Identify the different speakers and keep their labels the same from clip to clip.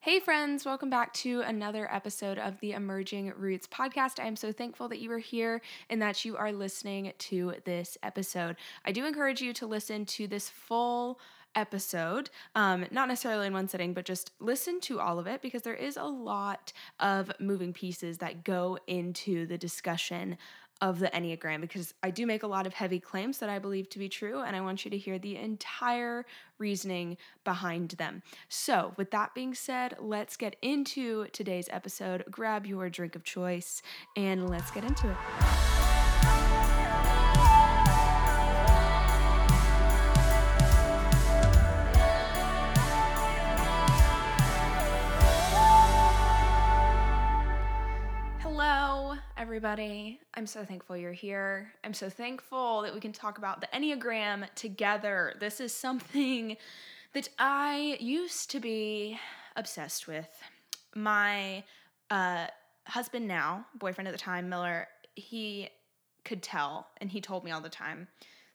Speaker 1: Hey, friends, welcome back to another episode of the Emerging Roots podcast. I am so thankful that you are here and that you are listening to this episode. I do encourage you to listen to this full episode, um, not necessarily in one sitting, but just listen to all of it because there is a lot of moving pieces that go into the discussion of the Enneagram because I do make a lot of heavy claims that I believe to be true, and I want you to hear the entire reasoning behind them. So, with that being said, let's get into today's episode. Grab your drink of choice and let's get into it. Everybody. I'm so thankful you're here. I'm so thankful that we can talk about the Enneagram together. This is something that I used to be obsessed with. My uh, husband now, boyfriend at the time, Miller, he could tell and he told me all the time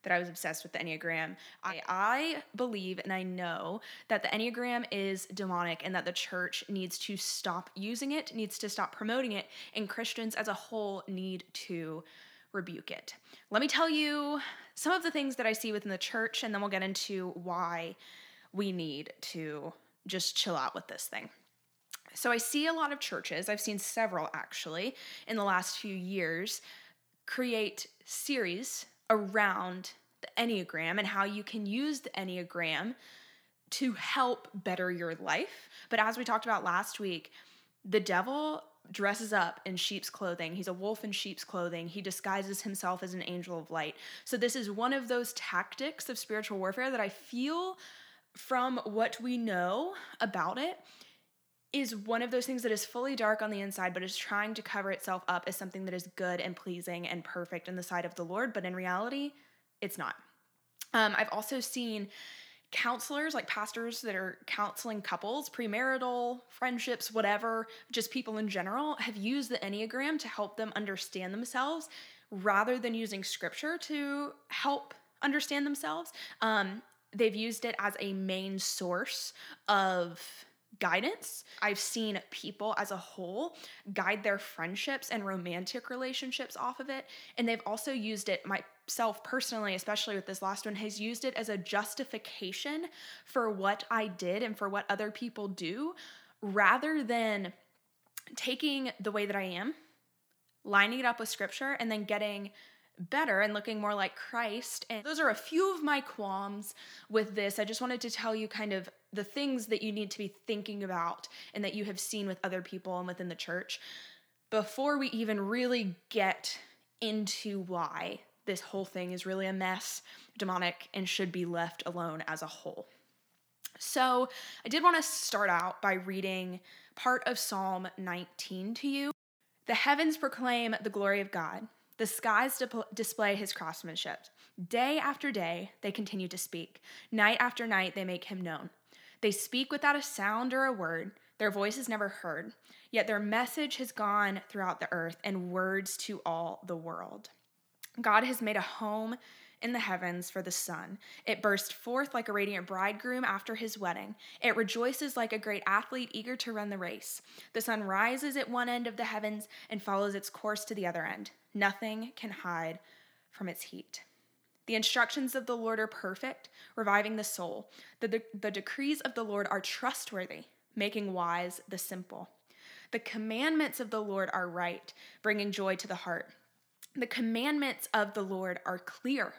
Speaker 1: that I was obsessed with the Enneagram. I, I believe and I know that the Enneagram is demonic and that the church needs to stop using it, needs to stop promoting it, and Christians as a whole need to rebuke it. Let me tell you some of the things that I see within the church, and then we'll get into why we need to just chill out with this thing. So, I see a lot of churches, I've seen several actually in the last few years, create series around the Enneagram and how you can use the Enneagram to help better your life. But as we talked about last week, the devil dresses up in sheep's clothing. He's a wolf in sheep's clothing. He disguises himself as an angel of light. So, this is one of those tactics of spiritual warfare that I feel from what we know about it is one of those things that is fully dark on the inside, but is trying to cover itself up as something that is good and pleasing and perfect in the sight of the Lord. But in reality, it's not. Um, I've also seen counselors, like pastors that are counseling couples, premarital, friendships, whatever, just people in general, have used the Enneagram to help them understand themselves rather than using scripture to help understand themselves. Um, they've used it as a main source of guidance. I've seen people as a whole guide their friendships and romantic relationships off of it. And they've also used it, myself personally, especially with this last one, has used it as a justification for what I did and for what other people do rather than taking the way that I am, lining it up with scripture, and then getting better and looking more like Christ. And those are a few of my qualms with this. I just wanted to tell you kind of the things that you need to be thinking about and that you have seen with other people and within the church before we even really get into why this whole thing is really a mess, demonic, and should be left alone as a whole. So, I did want to start out by reading part of Psalm 19 to you. The heavens proclaim the glory of God, the skies display his craftsmanship. Day after day, they continue to speak. Night after night, they make him known. They speak without a sound or a word. Their voice is never heard. Yet their message has gone throughout the earth and words to all the world. God has made a home in the heavens for the sun. It bursts forth like a radiant bridegroom after his wedding. It rejoices like a great athlete eager to run the race. The sun rises at one end of the heavens and follows its course to the other end. Nothing can hide from its heat. The instructions of the Lord are perfect, reviving the soul. The, de- the decrees of the Lord are trustworthy, making wise the simple. The commandments of the Lord are right, bringing joy to the heart. The commandments of the Lord are clear,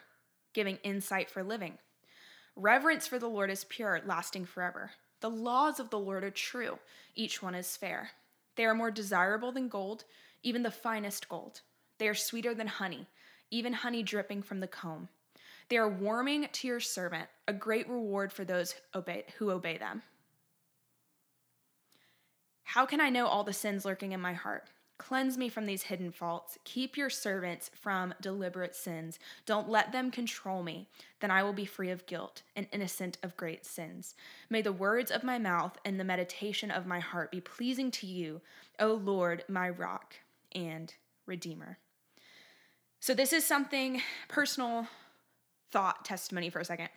Speaker 1: giving insight for living. Reverence for the Lord is pure, lasting forever. The laws of the Lord are true, each one is fair. They are more desirable than gold, even the finest gold. They are sweeter than honey even honey dripping from the comb. They are warming to your servant, a great reward for those who obey them. How can I know all the sins lurking in my heart? Cleanse me from these hidden faults. Keep your servants from deliberate sins. Don't let them control me. Then I will be free of guilt and innocent of great sins. May the words of my mouth and the meditation of my heart be pleasing to you, O Lord, my rock and redeemer. So, this is something personal thought testimony for a second.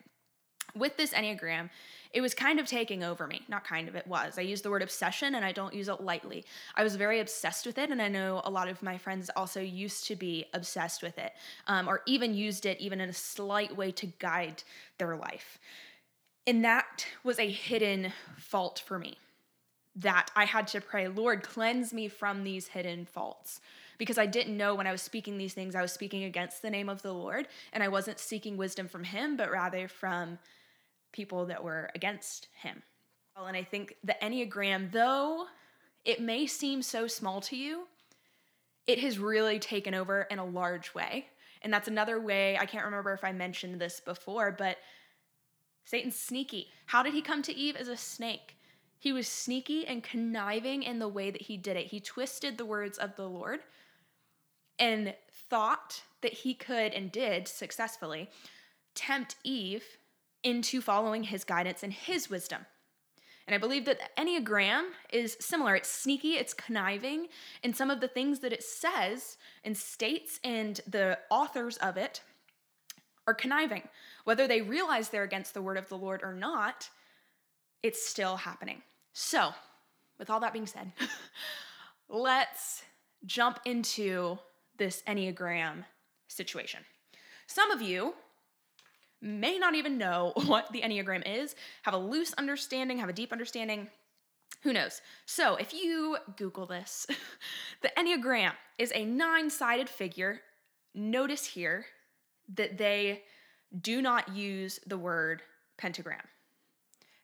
Speaker 1: With this Enneagram, it was kind of taking over me. Not kind of, it was. I use the word obsession and I don't use it lightly. I was very obsessed with it, and I know a lot of my friends also used to be obsessed with it, um, or even used it even in a slight way to guide their life. And that was a hidden fault for me that I had to pray, Lord, cleanse me from these hidden faults. Because I didn't know when I was speaking these things, I was speaking against the name of the Lord, and I wasn't seeking wisdom from Him, but rather from people that were against Him. And I think the Enneagram, though it may seem so small to you, it has really taken over in a large way. And that's another way, I can't remember if I mentioned this before, but Satan's sneaky. How did he come to Eve as a snake? He was sneaky and conniving in the way that he did it. He twisted the words of the Lord and thought that he could and did successfully tempt Eve into following his guidance and his wisdom. And I believe that the Enneagram is similar. It's sneaky, it's conniving, and some of the things that it says and states and the authors of it are conniving. Whether they realize they're against the word of the Lord or not, it's still happening. So, with all that being said, let's jump into this Enneagram situation. Some of you may not even know what the Enneagram is, have a loose understanding, have a deep understanding. Who knows? So, if you Google this, the Enneagram is a nine sided figure. Notice here that they do not use the word pentagram.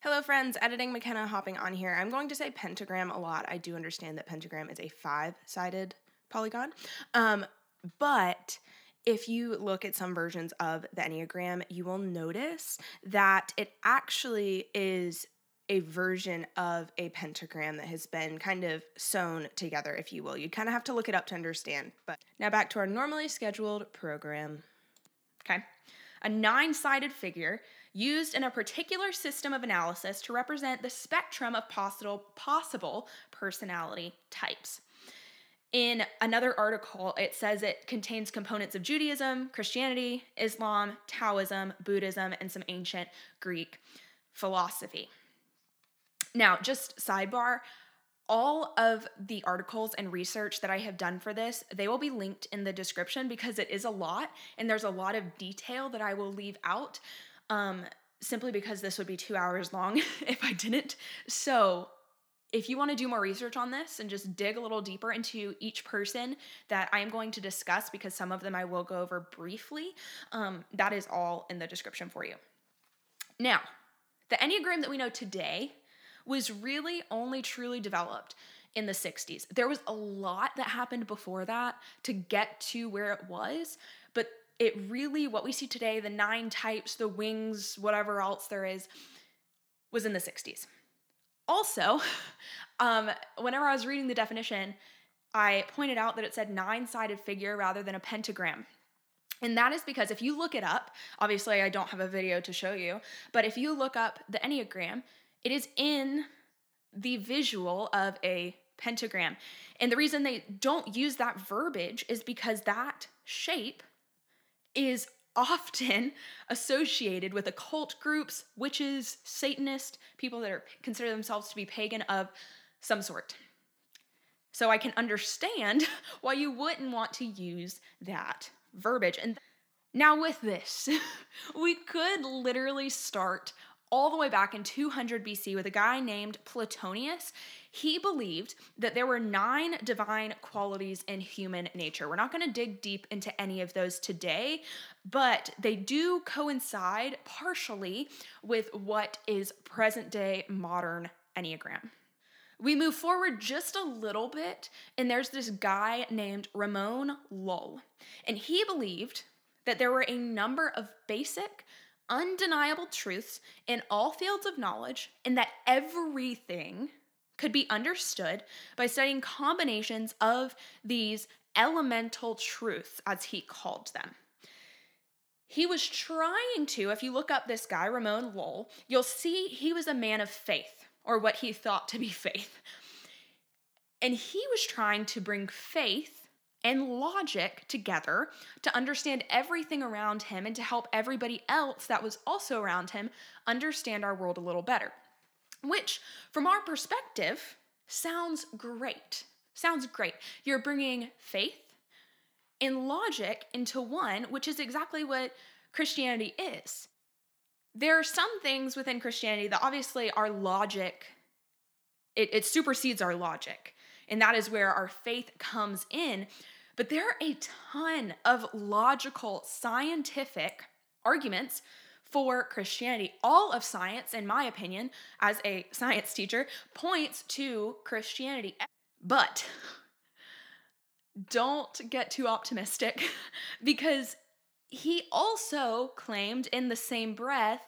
Speaker 1: Hello, friends. Editing McKenna hopping on here. I'm going to say pentagram a lot. I do understand that pentagram is a five sided polygon. Um, but if you look at some versions of the Enneagram, you will notice that it actually is a version of a pentagram that has been kind of sewn together, if you will. You'd kind of have to look it up to understand. But now back to our normally scheduled program. Okay. A nine sided figure used in a particular system of analysis to represent the spectrum of possible, possible personality types. In another article, it says it contains components of Judaism, Christianity, Islam, Taoism, Buddhism, and some ancient Greek philosophy. Now, just sidebar, all of the articles and research that I have done for this, they will be linked in the description because it is a lot and there's a lot of detail that I will leave out um, simply because this would be two hours long if I didn't. So, if you want to do more research on this and just dig a little deeper into each person that I am going to discuss, because some of them I will go over briefly, um, that is all in the description for you. Now, the Enneagram that we know today was really only truly developed in the 60s. There was a lot that happened before that to get to where it was, but it really, what we see today, the nine types, the wings, whatever else there is, was in the 60s. Also, um, whenever I was reading the definition, I pointed out that it said nine sided figure rather than a pentagram. And that is because if you look it up, obviously I don't have a video to show you, but if you look up the Enneagram, it is in the visual of a pentagram. And the reason they don't use that verbiage is because that shape is often associated with occult groups, witches, Satanists, people that are consider themselves to be pagan of some sort. So I can understand why you wouldn't want to use that verbiage. And now with this, we could literally start all the way back in 200 BC with a guy named Platonius. He believed that there were nine divine qualities in human nature. We're not going to dig deep into any of those today, but they do coincide partially with what is present day modern Enneagram. We move forward just a little bit, and there's this guy named Ramon Lull, and he believed that there were a number of basic undeniable truths in all fields of knowledge, and that everything could be understood by studying combinations of these elemental truths, as he called them. He was trying to, if you look up this guy, Ramon Lull, you'll see he was a man of faith, or what he thought to be faith. And he was trying to bring faith and logic together to understand everything around him and to help everybody else that was also around him understand our world a little better. Which, from our perspective, sounds great. Sounds great. You're bringing faith and logic into one, which is exactly what Christianity is. There are some things within Christianity that obviously our logic it, it supersedes our logic. And that is where our faith comes in. But there are a ton of logical, scientific arguments for Christianity. All of science, in my opinion, as a science teacher, points to Christianity. But don't get too optimistic because he also claimed in the same breath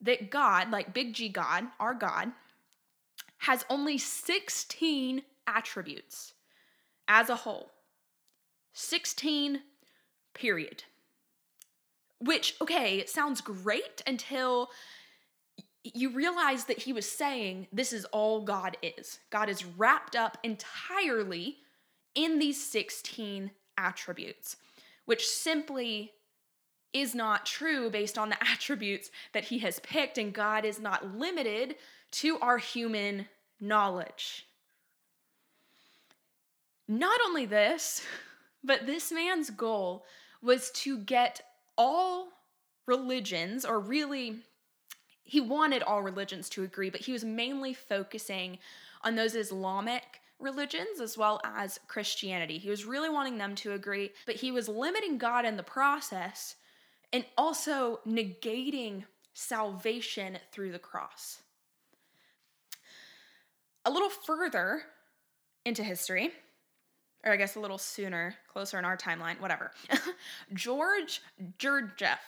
Speaker 1: that God, like Big G God, our God, has only 16 attributes as a whole. 16, period. Which, okay, it sounds great until you realize that he was saying this is all God is. God is wrapped up entirely in these 16 attributes, which simply is not true based on the attributes that he has picked, and God is not limited to our human knowledge. Not only this, but this man's goal was to get all religions, or really, he wanted all religions to agree, but he was mainly focusing on those Islamic religions as well as Christianity. He was really wanting them to agree, but he was limiting God in the process and also negating salvation through the cross. A little further into history, or I guess a little sooner, closer in our timeline, whatever. George Gurdjieff.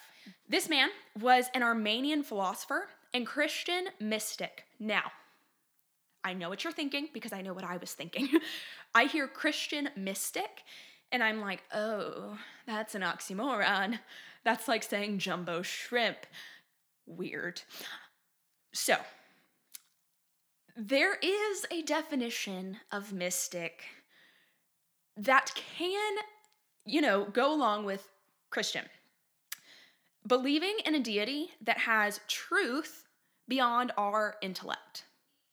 Speaker 1: This man was an Armenian philosopher and Christian mystic. Now, I know what you're thinking because I know what I was thinking. I hear Christian mystic and I'm like, oh, that's an oxymoron. That's like saying jumbo shrimp. Weird. So, there is a definition of mystic that can, you know, go along with Christian. Believing in a deity that has truth beyond our intellect.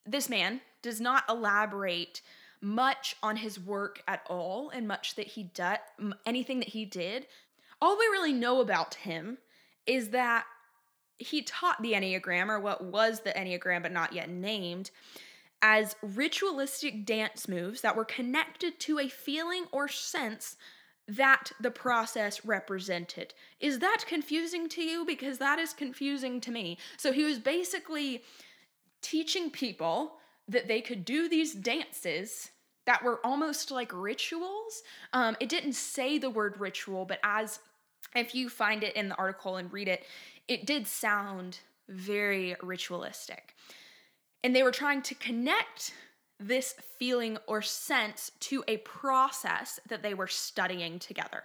Speaker 1: This man does not elaborate much on his work at all and much that he did anything that he did all we really know about him is that he taught the enneagram or what was the enneagram but not yet named as ritualistic dance moves that were connected to a feeling or sense that the process represented. Is that confusing to you? Because that is confusing to me. So he was basically teaching people that they could do these dances that were almost like rituals. Um, it didn't say the word ritual, but as if you find it in the article and read it, it did sound very ritualistic. And they were trying to connect this feeling or sense to a process that they were studying together.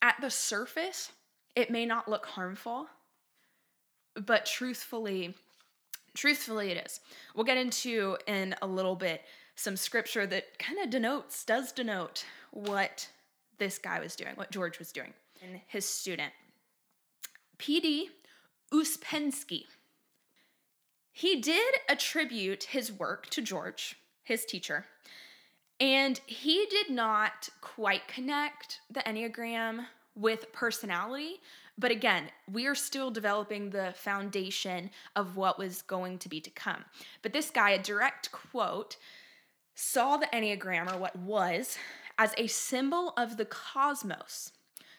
Speaker 1: At the surface, it may not look harmful, but truthfully, truthfully it is. We'll get into in a little bit some scripture that kind of denotes does denote what this guy was doing, what George was doing, and his student. P.D. Uspensky. He did attribute his work to George, his teacher, and he did not quite connect the Enneagram with personality. But again, we are still developing the foundation of what was going to be to come. But this guy, a direct quote, saw the Enneagram, or what was, as a symbol of the cosmos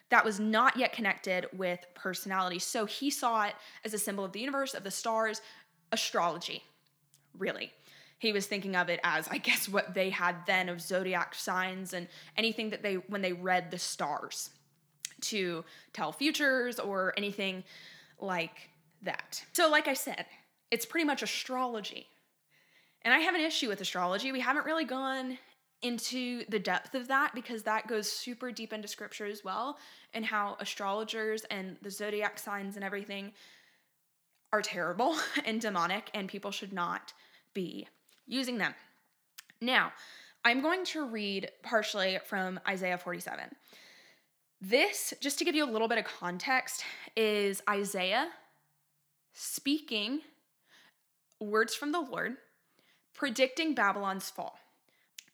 Speaker 1: that was not yet connected with personality. So he saw it as a symbol of the universe, of the stars, astrology, really. He was thinking of it as, I guess, what they had then of zodiac signs and anything that they, when they read the stars to tell futures or anything like that. So, like I said, it's pretty much astrology. And I have an issue with astrology. We haven't really gone into the depth of that because that goes super deep into scripture as well and how astrologers and the zodiac signs and everything are terrible and demonic and people should not be using them. Now, I'm going to read partially from Isaiah 47. This, just to give you a little bit of context, is Isaiah speaking words from the Lord, predicting Babylon's fall.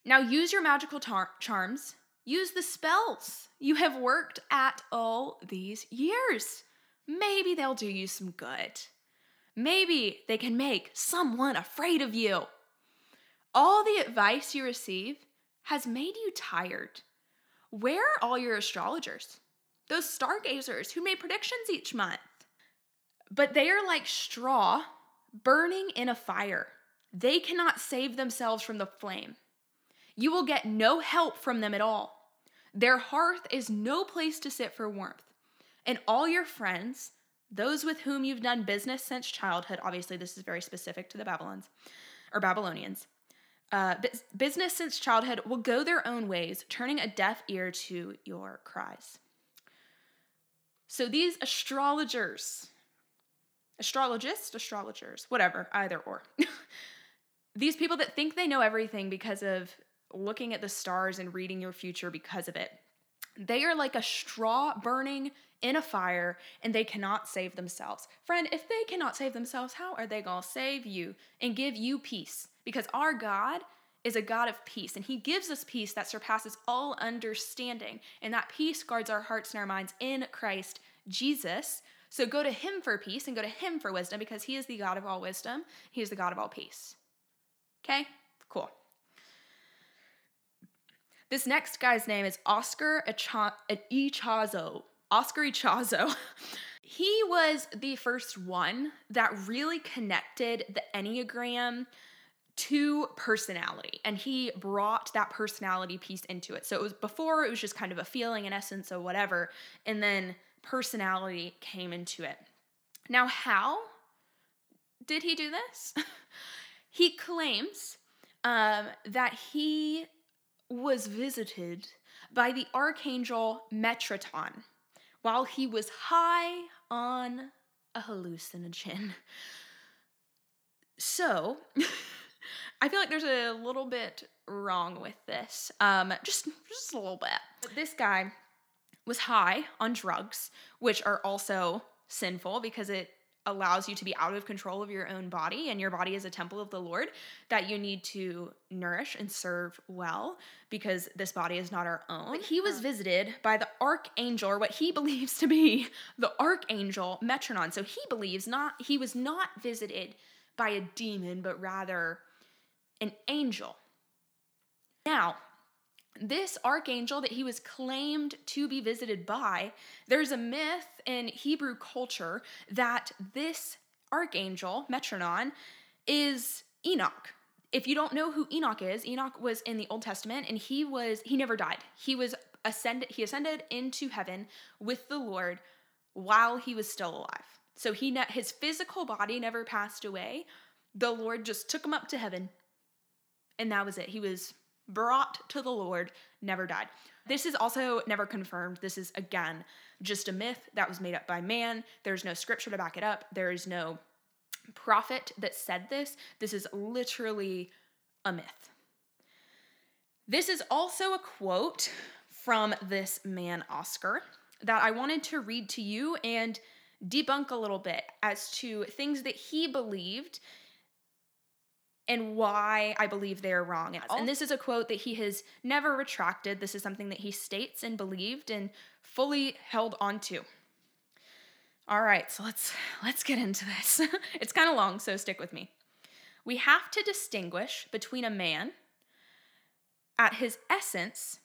Speaker 1: Now, use your magical tar- charms, use the spells you have worked at all these years. Maybe they'll do you some good. Maybe they can make someone afraid of you. All the advice you receive has made you tired. Where are all your astrologers? Those stargazers who made predictions each month. But they are like straw burning in a fire. They cannot save themselves from the flame. You will get no help from them at all. Their hearth is no place to sit for warmth. And all your friends, those with whom you've done business since childhood, obviously, this is very specific to the Babylons or Babylonians, uh, business since childhood will go their own ways, turning a deaf ear to your cries. So these astrologers, astrologists, astrologers, whatever, either or, these people that think they know everything because of looking at the stars and reading your future because of it, they are like a straw burning in a fire and they cannot save themselves. Friend, if they cannot save themselves, how are they going to save you and give you peace? Because our God is a God of peace and he gives us peace that surpasses all understanding. And that peace guards our hearts and our minds in Christ Jesus. So go to him for peace and go to him for wisdom because he is the God of all wisdom. He is the God of all peace. Okay? Cool. This next guy's name is Oscar Ichazo. Oscar Ichazo. he was the first one that really connected the Enneagram to personality and he brought that personality piece into it. So it was before it was just kind of a feeling in essence or whatever and then personality came into it. Now how did he do this? he claims um, that he was visited by the archangel Metatron while he was high on a hallucinogen. So, I feel like there's a little bit wrong with this. Um, just just a little bit. This guy was high on drugs, which are also sinful because it allows you to be out of control of your own body and your body is a temple of the Lord that you need to nourish and serve well because this body is not our own. But he was um, visited by the archangel or what he believes to be the archangel Metatron. So he believes not he was not visited by a demon but rather an angel. Now, this archangel that he was claimed to be visited by, there's a myth in Hebrew culture that this archangel, Metronon, is Enoch. If you don't know who Enoch is, Enoch was in the Old Testament and he was he never died. He was ascended he ascended into heaven with the Lord while he was still alive. So he ne- his physical body never passed away. The Lord just took him up to heaven. And that was it. He was brought to the Lord, never died. This is also never confirmed. This is, again, just a myth that was made up by man. There's no scripture to back it up. There is no prophet that said this. This is literally a myth. This is also a quote from this man, Oscar, that I wanted to read to you and debunk a little bit as to things that he believed and why I believe they're wrong. And this is a quote that he has never retracted. This is something that he states and believed and fully held onto. All right, so let's let's get into this. it's kind of long, so stick with me. We have to distinguish between a man at his essence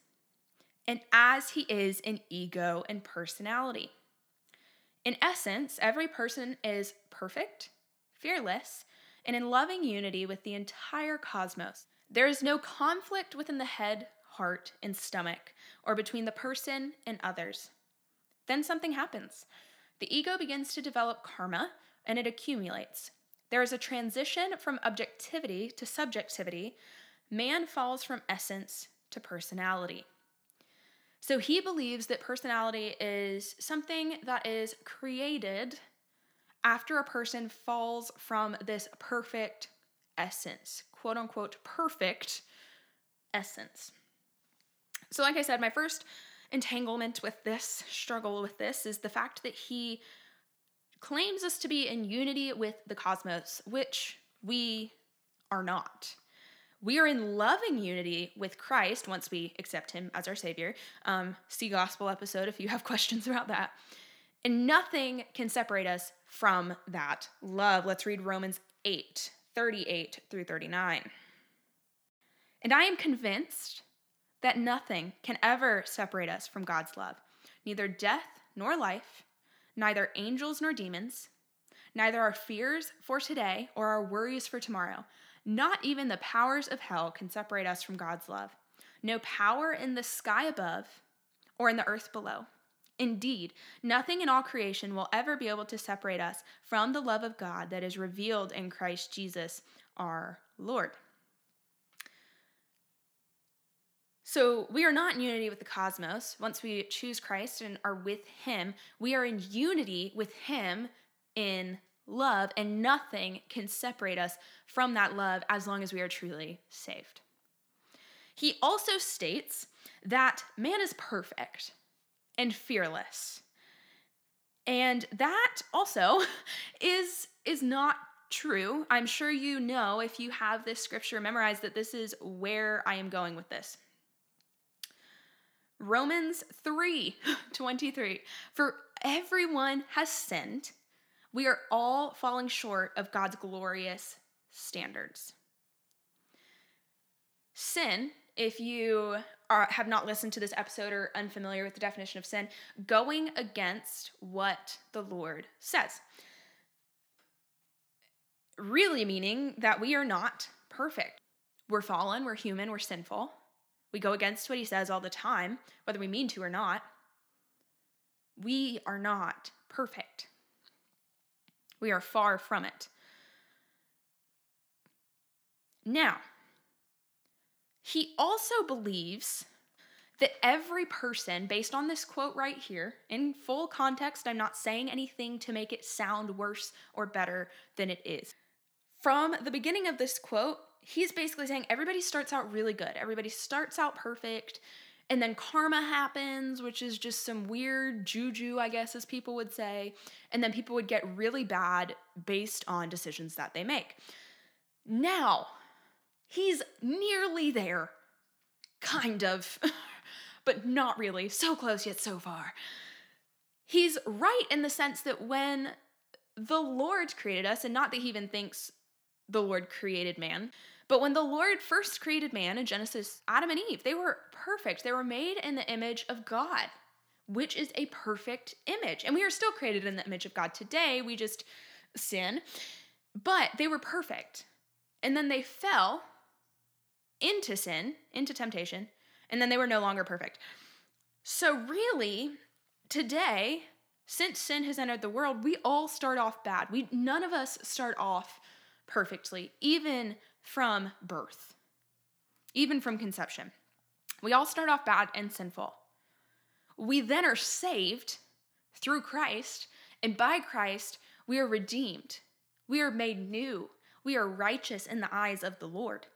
Speaker 1: and as he is in ego and personality. In essence, every person is perfect, fearless, and in loving unity with the entire cosmos. There is no conflict within the head, heart, and stomach, or between the person and others. Then something happens. The ego begins to develop karma and it accumulates. There is a transition from objectivity to subjectivity. Man falls from essence to personality. So he believes that personality is something that is created after a person falls from this perfect essence, quote unquote, perfect essence. So, like I said, my first entanglement with this, struggle with this, is the fact that he claims us to be in unity with the cosmos, which we are not. We are in loving unity with Christ once we accept him as our Savior. Um, see Gospel episode if you have questions about that. And nothing can separate us from that love. Let's read Romans 8 38 through 39. And I am convinced that nothing can ever separate us from God's love, neither death nor life, neither angels nor demons, neither our fears for today or our worries for tomorrow. Not even the powers of hell can separate us from God's love. No power in the sky above or in the earth below. Indeed, nothing in all creation will ever be able to separate us from the love of God that is revealed in Christ Jesus our Lord. So we are not in unity with the cosmos. Once we choose Christ and are with Him, we are in unity with Him in love, and nothing can separate us from that love as long as we are truly saved. He also states that man is perfect and fearless. And that also is is not true. I'm sure you know if you have this scripture memorized that this is where I am going with this. Romans 3 23. For everyone has sinned. We are all falling short of God's glorious standards. Sin, if you are, have not listened to this episode or unfamiliar with the definition of sin, going against what the Lord says. Really meaning that we are not perfect. We're fallen, we're human, we're sinful. We go against what he says all the time, whether we mean to or not. We are not perfect. We are far from it. Now, he also believes that every person, based on this quote right here, in full context, I'm not saying anything to make it sound worse or better than it is. From the beginning of this quote, he's basically saying everybody starts out really good, everybody starts out perfect, and then karma happens, which is just some weird juju, I guess, as people would say, and then people would get really bad based on decisions that they make. Now, He's nearly there. Kind of. but not really. So close yet so far. He's right in the sense that when the Lord created us, and not that he even thinks the Lord created man, but when the Lord first created man in Genesis, Adam and Eve, they were perfect. They were made in the image of God, which is a perfect image. And we are still created in the image of God today. We just sin, but they were perfect. And then they fell into sin, into temptation, and then they were no longer perfect. So, really, today, since sin has entered the world, we all start off bad. We none of us start off perfectly, even from birth, even from conception. We all start off bad and sinful. We then are saved through Christ, and by Christ, we are redeemed. We are made new. We are righteous in the eyes of the Lord.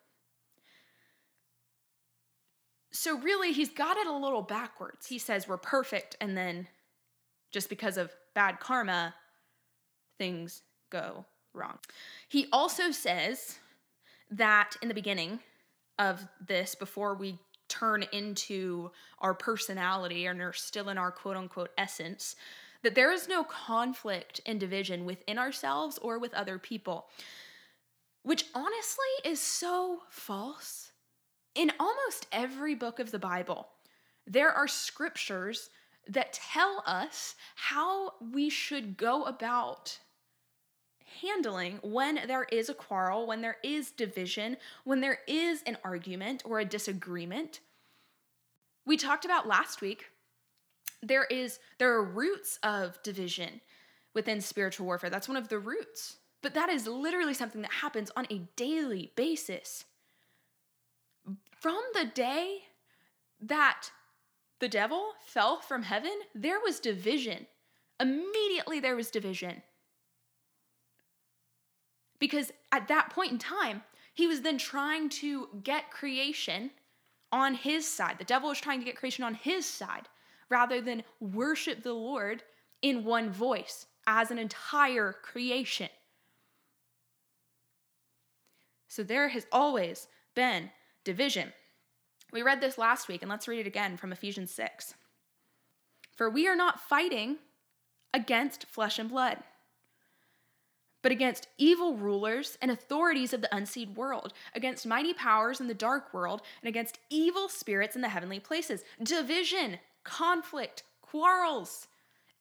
Speaker 1: So, really, he's got it a little backwards. He says we're perfect, and then just because of bad karma, things go wrong. He also says that in the beginning of this, before we turn into our personality and are still in our quote unquote essence, that there is no conflict and division within ourselves or with other people, which honestly is so false in almost every book of the Bible, there are scriptures that tell us how we should go about handling when there is a quarrel, when there is division, when there is an argument or a disagreement. We talked about last week there is there are roots of division within spiritual warfare. That's one of the roots. But that is literally something that happens on a daily basis from the day that the devil fell from heaven, there was division. Immediately there was division. Because at that point in time, he was then trying to get creation on his side. The devil was trying to get creation on his side rather than worship the Lord in one voice as an entire creation. So there has always been division. We read this last week, and let's read it again from Ephesians 6. For we are not fighting against flesh and blood, but against evil rulers and authorities of the unseen world, against mighty powers in the dark world, and against evil spirits in the heavenly places. Division, conflict, quarrels.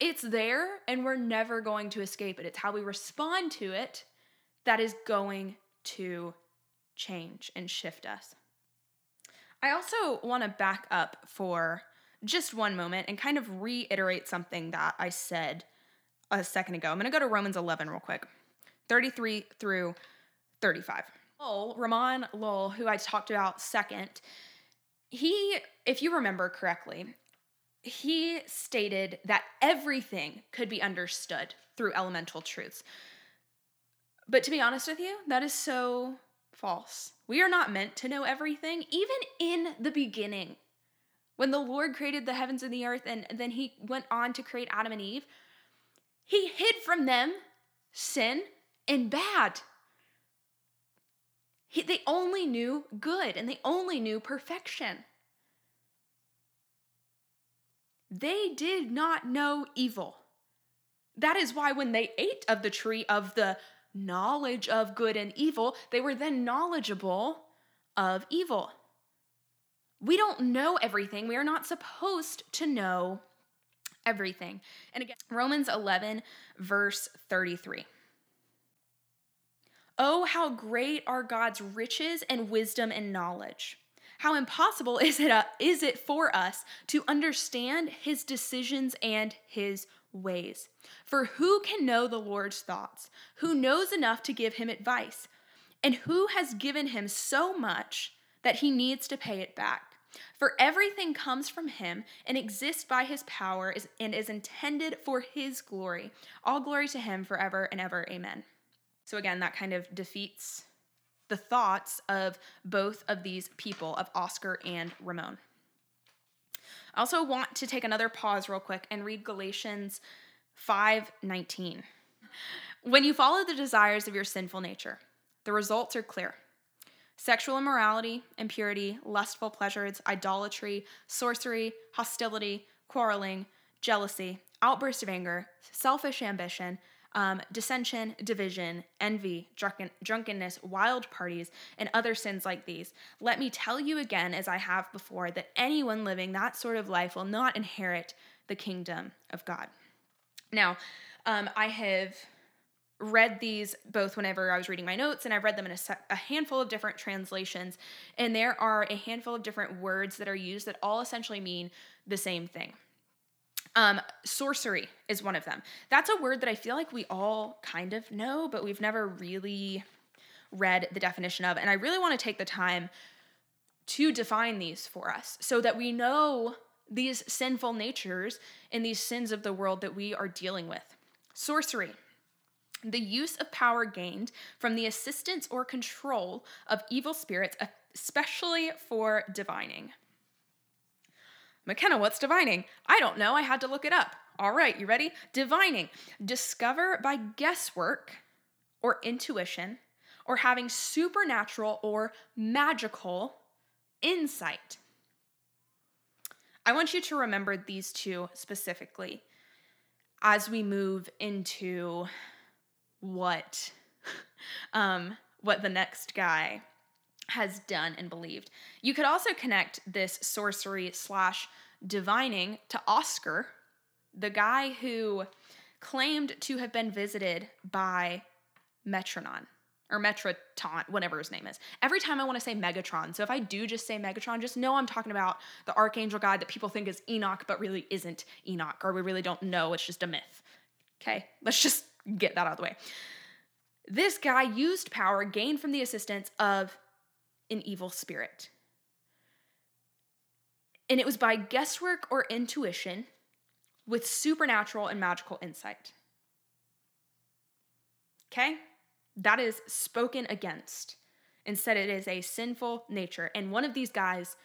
Speaker 1: It's there, and we're never going to escape it. It's how we respond to it that is going to change and shift us. I also want to back up for just one moment and kind of reiterate something that I said a second ago. I'm going to go to Romans 11 real quick 33 through 35. Lowell, Ramon Lowell, who I talked about second, he, if you remember correctly, he stated that everything could be understood through elemental truths. But to be honest with you, that is so false. We are not meant to know everything, even in the beginning. When the Lord created the heavens and the earth, and then he went on to create Adam and Eve, he hid from them sin and bad. He, they only knew good and they only knew perfection. They did not know evil. That is why when they ate of the tree of the knowledge of good and evil, they were then knowledgeable of evil. We don't know everything. We are not supposed to know everything. And again, Romans 11, verse 33. Oh, how great are God's riches and wisdom and knowledge. How impossible is it, uh, is it for us to understand his decisions and his ways? For who can know the Lord's thoughts? Who knows enough to give him advice? And who has given him so much that he needs to pay it back? For everything comes from him and exists by his power and is intended for his glory. All glory to him forever and ever. Amen. So, again, that kind of defeats the thoughts of both of these people, of Oscar and Ramon. I also want to take another pause real quick and read Galatians 5:19. When you follow the desires of your sinful nature, the results are clear. Sexual immorality, impurity, lustful pleasures, idolatry, sorcery, hostility, quarreling, jealousy, outburst of anger, selfish ambition, um, dissension, division, envy, drunken, drunkenness, wild parties, and other sins like these. Let me tell you again, as I have before, that anyone living that sort of life will not inherit the kingdom of God. Now, um, I have read these both whenever I was reading my notes, and I've read them in a, se- a, handful of different translations. And there are a handful of different words that are used that all essentially mean the same thing. Um, sorcery is one of them. That's a word that I feel like we all kind of know, but we've never really read the definition of. And I really want to take the time to define these for us so that we know these sinful natures and these sins of the world that we are dealing with. Sorcery. The use of power gained from the assistance or control of evil spirits, especially for divining. McKenna, what's divining? I don't know. I had to look it up. All right, you ready? Divining. Discover by guesswork or intuition or having supernatural or magical insight. I want you to remember these two specifically as we move into what um, what the next guy has done and believed. You could also connect this sorcery slash divining to Oscar, the guy who claimed to have been visited by Metronon or Metroton, whatever his name is. Every time I want to say Megatron, so if I do just say Megatron, just know I'm talking about the archangel guy that people think is Enoch, but really isn't Enoch, or we really don't know. It's just a myth. Okay, let's just get that out of the way. This guy used power gained from the assistance of an evil spirit. And it was by guesswork or intuition with supernatural and magical insight. Okay? That is spoken against. Instead, it is a sinful nature. And one of these guys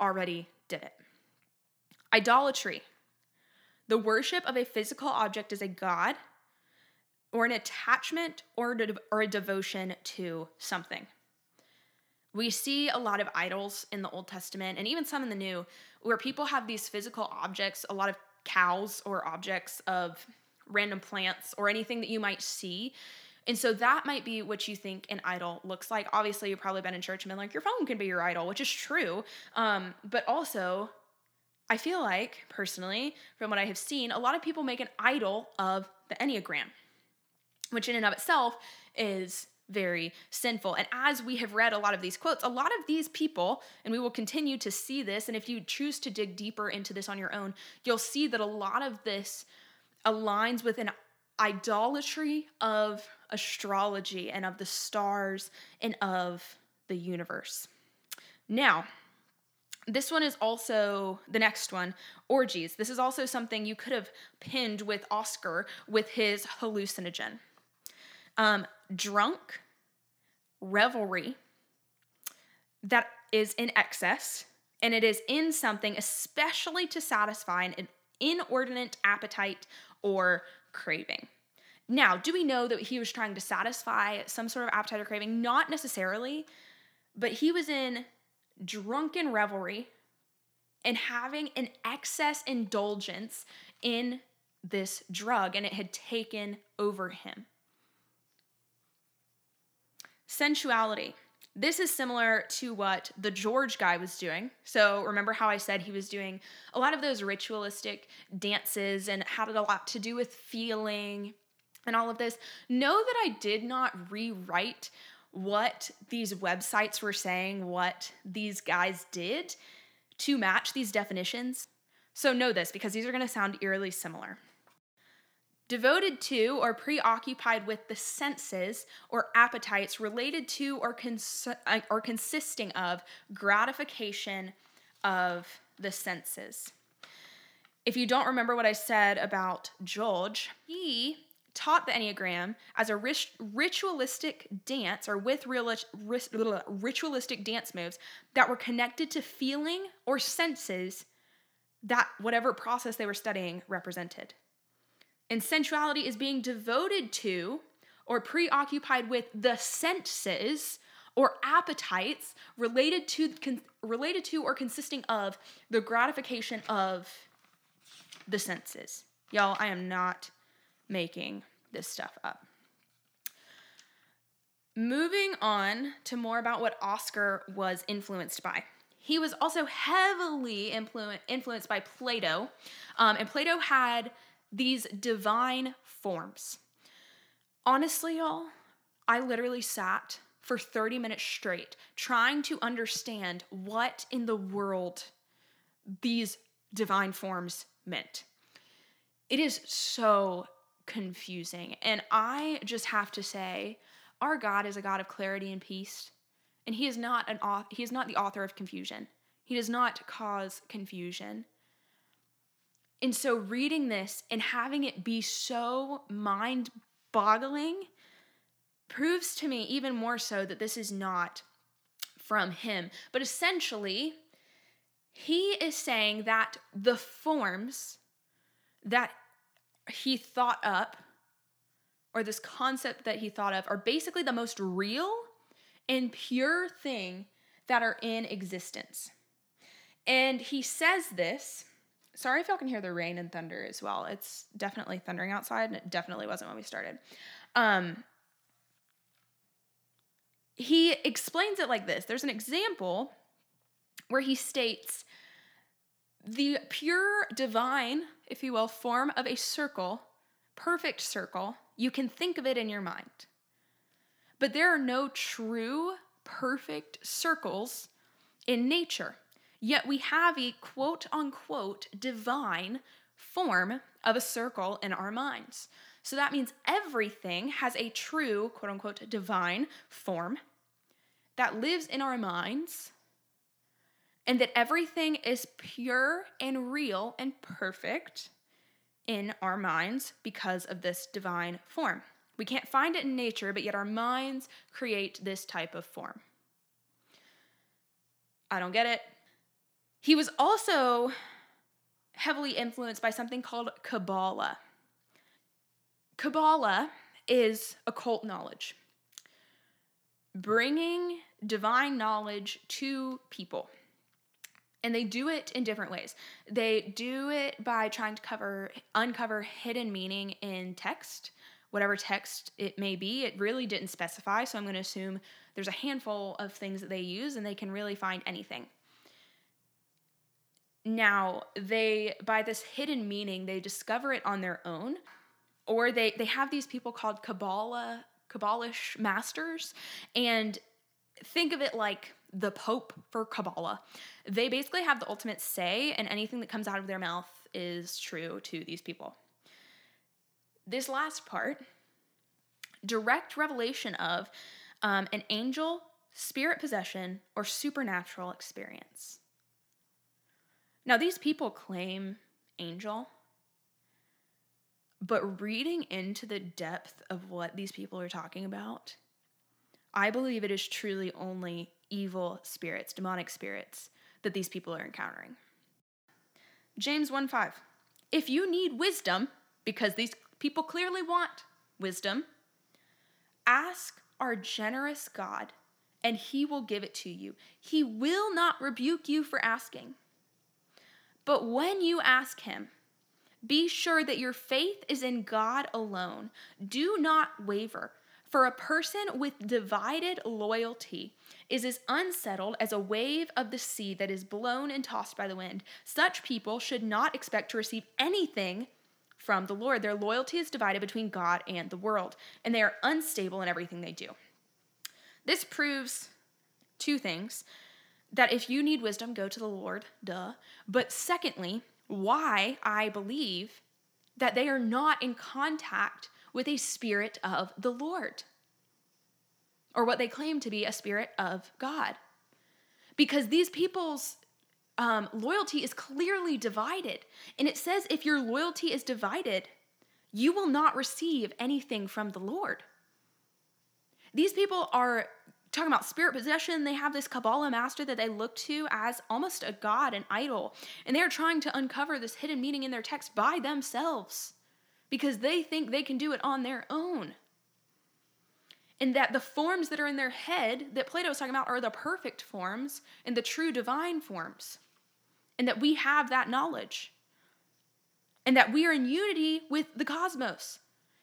Speaker 1: already did it. Idolatry, the worship of a physical object as a god or an attachment or, de- or a devotion to something. We see a lot of idols in the Old Testament and even some in the New where people have these physical objects, a lot of cows or objects of random plants or anything that you might see. And so that might be what you think an idol looks like. Obviously, you've probably been in church and been like, your phone can be your idol, which is true. Um, but also, I feel like, personally, from what I have seen, a lot of people make an idol of the Enneagram, which in and of itself is very sinful. And as we have read a lot of these quotes, a lot of these people, and we will continue to see this, and if you choose to dig deeper into this on your own, you'll see that a lot of this aligns with an idolatry of astrology and of the stars and of the universe. Now, this one is also the next one orgies. This is also something you could have pinned with Oscar with his hallucinogen. Um, drunk, revelry that is in excess, and it is in something especially to satisfy an inordinate appetite or craving. Now, do we know that he was trying to satisfy some sort of appetite or craving? Not necessarily, but he was in drunken revelry and having an excess indulgence in this drug, and it had taken over him. Sensuality. This is similar to what the George guy was doing. So, remember how I said he was doing a lot of those ritualistic dances and had a lot to do with feeling and all of this? Know that I did not rewrite what these websites were saying, what these guys did to match these definitions. So, know this because these are going to sound eerily similar devoted to or preoccupied with the senses or appetites related to or, cons- uh, or consisting of gratification of the senses. If you don't remember what I said about George, he taught the Enneagram as a rit- ritualistic dance or with real, ritualistic dance moves that were connected to feeling or senses that whatever process they were studying represented. And sensuality is being devoted to or preoccupied with the senses or appetites related to con- related to or consisting of the gratification of the senses. Y'all, I am not making this stuff up. Moving on to more about what Oscar was influenced by. He was also heavily influ- influenced by Plato, um, and Plato had these divine forms. Honestly, y'all, I literally sat for 30 minutes straight trying to understand what in the world these divine forms meant. It is so confusing. And I just have to say, our God is a God of clarity and peace. And he is not an he is not the author of confusion. He does not cause confusion. And so reading this and having it be so mind boggling proves to me even more so that this is not from him. But essentially, he is saying that the forms that he thought up, or this concept that he thought of, are basically the most real and pure thing that are in existence. And he says this Sorry if y'all can hear the rain and thunder as well. It's definitely thundering outside, and it definitely wasn't when we started. Um, he explains it like this there's an example where he states the pure divine, if you will, form of a circle, perfect circle, you can think of it in your mind. But there are no true perfect circles in nature. Yet we have a quote unquote divine form of a circle in our minds. So that means everything has a true quote unquote divine form that lives in our minds, and that everything is pure and real and perfect in our minds because of this divine form. We can't find it in nature, but yet our minds create this type of form. I don't get it. He was also heavily influenced by something called Kabbalah. Kabbalah is occult knowledge, bringing divine knowledge to people. And they do it in different ways. They do it by trying to cover uncover hidden meaning in text, whatever text it may be. It really didn't specify, so I'm going to assume there's a handful of things that they use and they can really find anything. Now, they by this hidden meaning, they discover it on their own or they they have these people called Kabbalah Kabbalish masters and think of it like the Pope for Kabbalah. They basically have the ultimate say, and anything that comes out of their mouth is true to these people. This last part direct revelation of um, an angel, spirit possession, or supernatural experience. Now, these people claim angel, but reading into the depth of what these people are talking about, I believe it is truly only evil spirits, demonic spirits, that these people are encountering. James 1 5. If you need wisdom, because these people clearly want wisdom, ask our generous God, and he will give it to you. He will not rebuke you for asking. But when you ask him, be sure that your faith is in God alone. Do not waver. For a person with divided loyalty is as unsettled as a wave of the sea that is blown and tossed by the wind. Such people should not expect to receive anything from the Lord. Their loyalty is divided between God and the world, and they are unstable in everything they do. This proves two things that if you need wisdom, go to the Lord, duh. But secondly, why I believe that they are not in contact with a spirit of the Lord or what they claim to be a spirit of God. Because these people's um, loyalty is clearly divided. And it says if your loyalty is divided, you will not receive anything from the Lord. These people are talking about spirit possession, they have this Kabbalah master that they look to as almost a god, an idol. And they're trying to uncover this hidden meaning in their text by themselves because they think they can do it on their own. And that the forms that are in their head that Plato is talking about are the perfect forms and the true divine forms. And that we have that knowledge. And that we are in unity with the cosmos.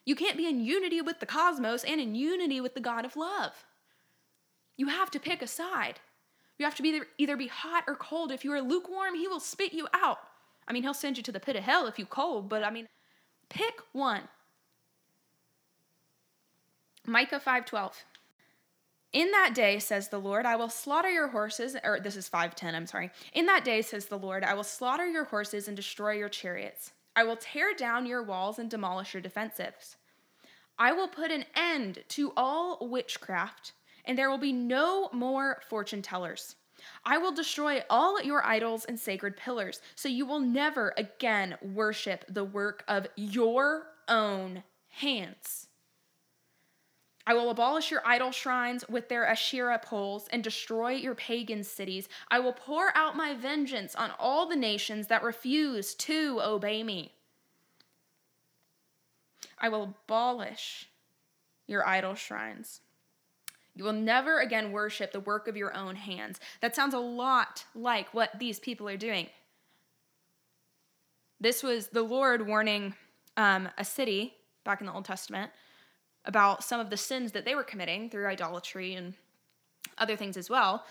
Speaker 1: You can't be in unity with the cosmos and in unity with the God of love. You have to pick a side. You have to be either be hot or cold. If you are lukewarm, he will spit you out. I mean, he'll send you to the pit of hell if you cold, but I mean, pick one. Micah 5:12. In that day says the Lord, I will slaughter your horses or this is 5:10, I'm sorry. In that day says the Lord, I will slaughter your horses and destroy your chariots. I will tear down your walls and demolish your defensives. I will put an end to all witchcraft and there will be no more fortune tellers. I will destroy all your idols and sacred pillars, so you will never again worship the work of your own hands. I will abolish your idol shrines with their Asherah poles and destroy your pagan cities. I will pour out my vengeance on all the nations that refuse to obey me. I will abolish your idol shrines you will never again worship the work of your own hands. That sounds a lot like what these people are doing. This was the Lord warning um, a city back in the Old Testament about some of the sins that they were committing through idolatry and other things as well.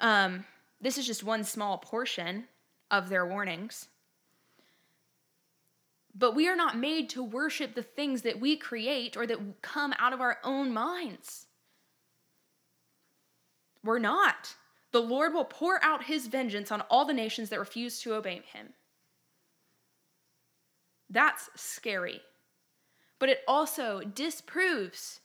Speaker 1: Um, this is just one small portion of their warnings. But we are not made to worship the things that we create or that come out of our own minds. We're not. The Lord will pour out his vengeance on all the nations that refuse to obey him. That's scary. But it also disproves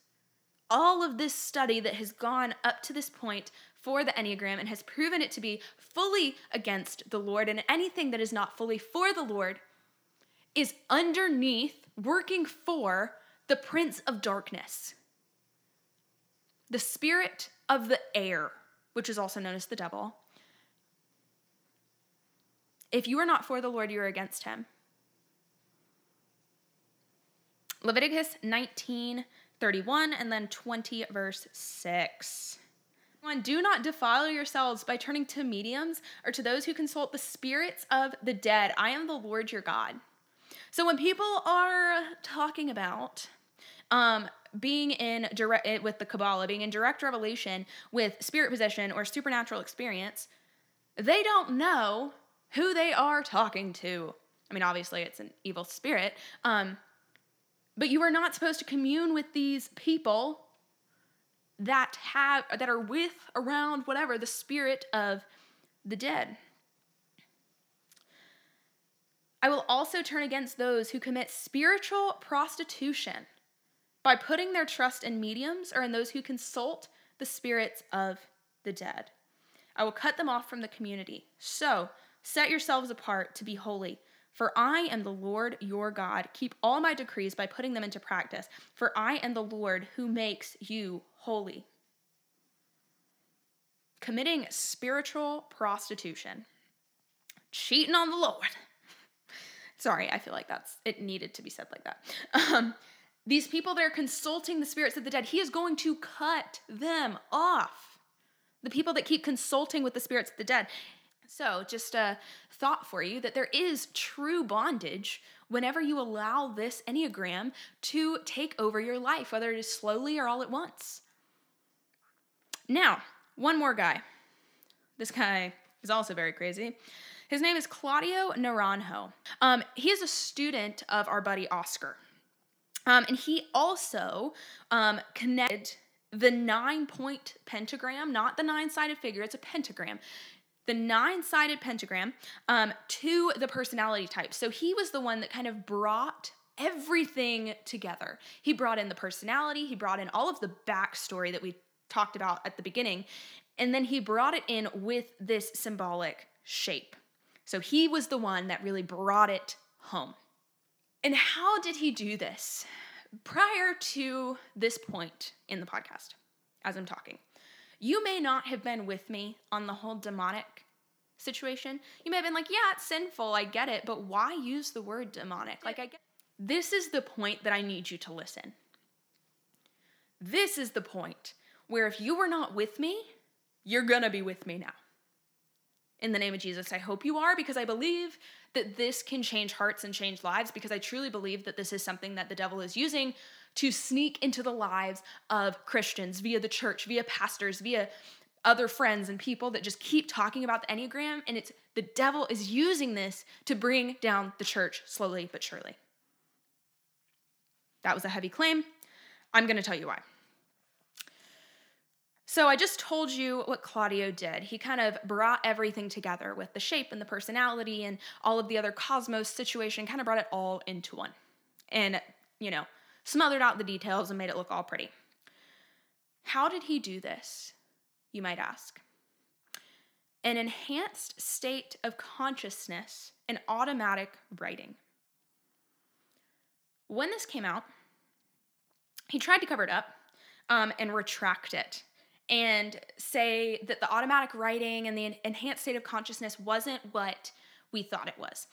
Speaker 1: all of this study that has gone up to this point for the Enneagram and has proven it to be fully against the Lord, and anything that is not fully for the Lord is underneath working for the Prince of Darkness, the spirit of the air, which is also known as the devil, If you are not for the Lord, you are against him. Leviticus 19, 31, and then 20, verse 6. One, do not defile yourselves by turning to mediums or to those who consult the spirits of the dead. I am the Lord your God. So when people are talking about um, being in direct eh, with the Kabbalah, being in direct revelation with spirit possession or supernatural experience, they don't know who they are talking to. I mean, obviously it's an evil spirit, um, but you are not supposed to commune with these people that have that are with around whatever the spirit of the dead. I will also turn against those who commit spiritual prostitution by putting their trust in mediums or in those who consult the spirits of the dead. I will cut them off from the community. So, set yourselves apart to be holy, for I am the Lord your God. Keep all my decrees by putting them into practice, for I am the Lord who makes you holy. Committing spiritual prostitution, cheating on the Lord. Sorry, I feel like that's it needed to be said like that. Um, these people that are consulting the spirits of the dead, he is going to cut them off. The people that keep consulting with the spirits of the dead. So, just a thought for you that there is true bondage whenever you allow this Enneagram to take over your life, whether it is slowly or all at once. Now, one more guy. This guy is also very crazy. His name is Claudio Naranjo. Um, he is a student of our buddy Oscar. Um, and he also um, connected the nine point pentagram, not the nine sided figure, it's a pentagram, the nine sided pentagram um, to the personality type. So he was the one that kind of brought everything together. He brought in the personality, he brought in all of the backstory that we talked about at the beginning, and then he brought it in with this symbolic shape. So he was the one that really brought it home. And how did he do this? Prior to this point in the podcast, as I'm talking, you may not have been with me on the whole demonic situation. You may have been like, yeah, it's sinful, I get it, but why use the word demonic? Like, I get this is the point that I need you to listen. This is the point where if you were not with me, you're gonna be with me now in the name of Jesus. I hope you are because I believe that this can change hearts and change lives because I truly believe that this is something that the devil is using to sneak into the lives of Christians via the church, via pastors, via other friends and people that just keep talking about the Enneagram and it's the devil is using this to bring down the church slowly but surely. That was a heavy claim. I'm going to tell you why. So I just told you what Claudio did. He kind of brought everything together with the shape and the personality and all of the other cosmos situation, kind of brought it all into one. And, you know, smothered out the details and made it look all pretty. How did he do this? You might ask. An enhanced state of consciousness and automatic writing. When this came out, he tried to cover it up um, and retract it and say that the automatic writing and the enhanced state of consciousness wasn't what we thought it was.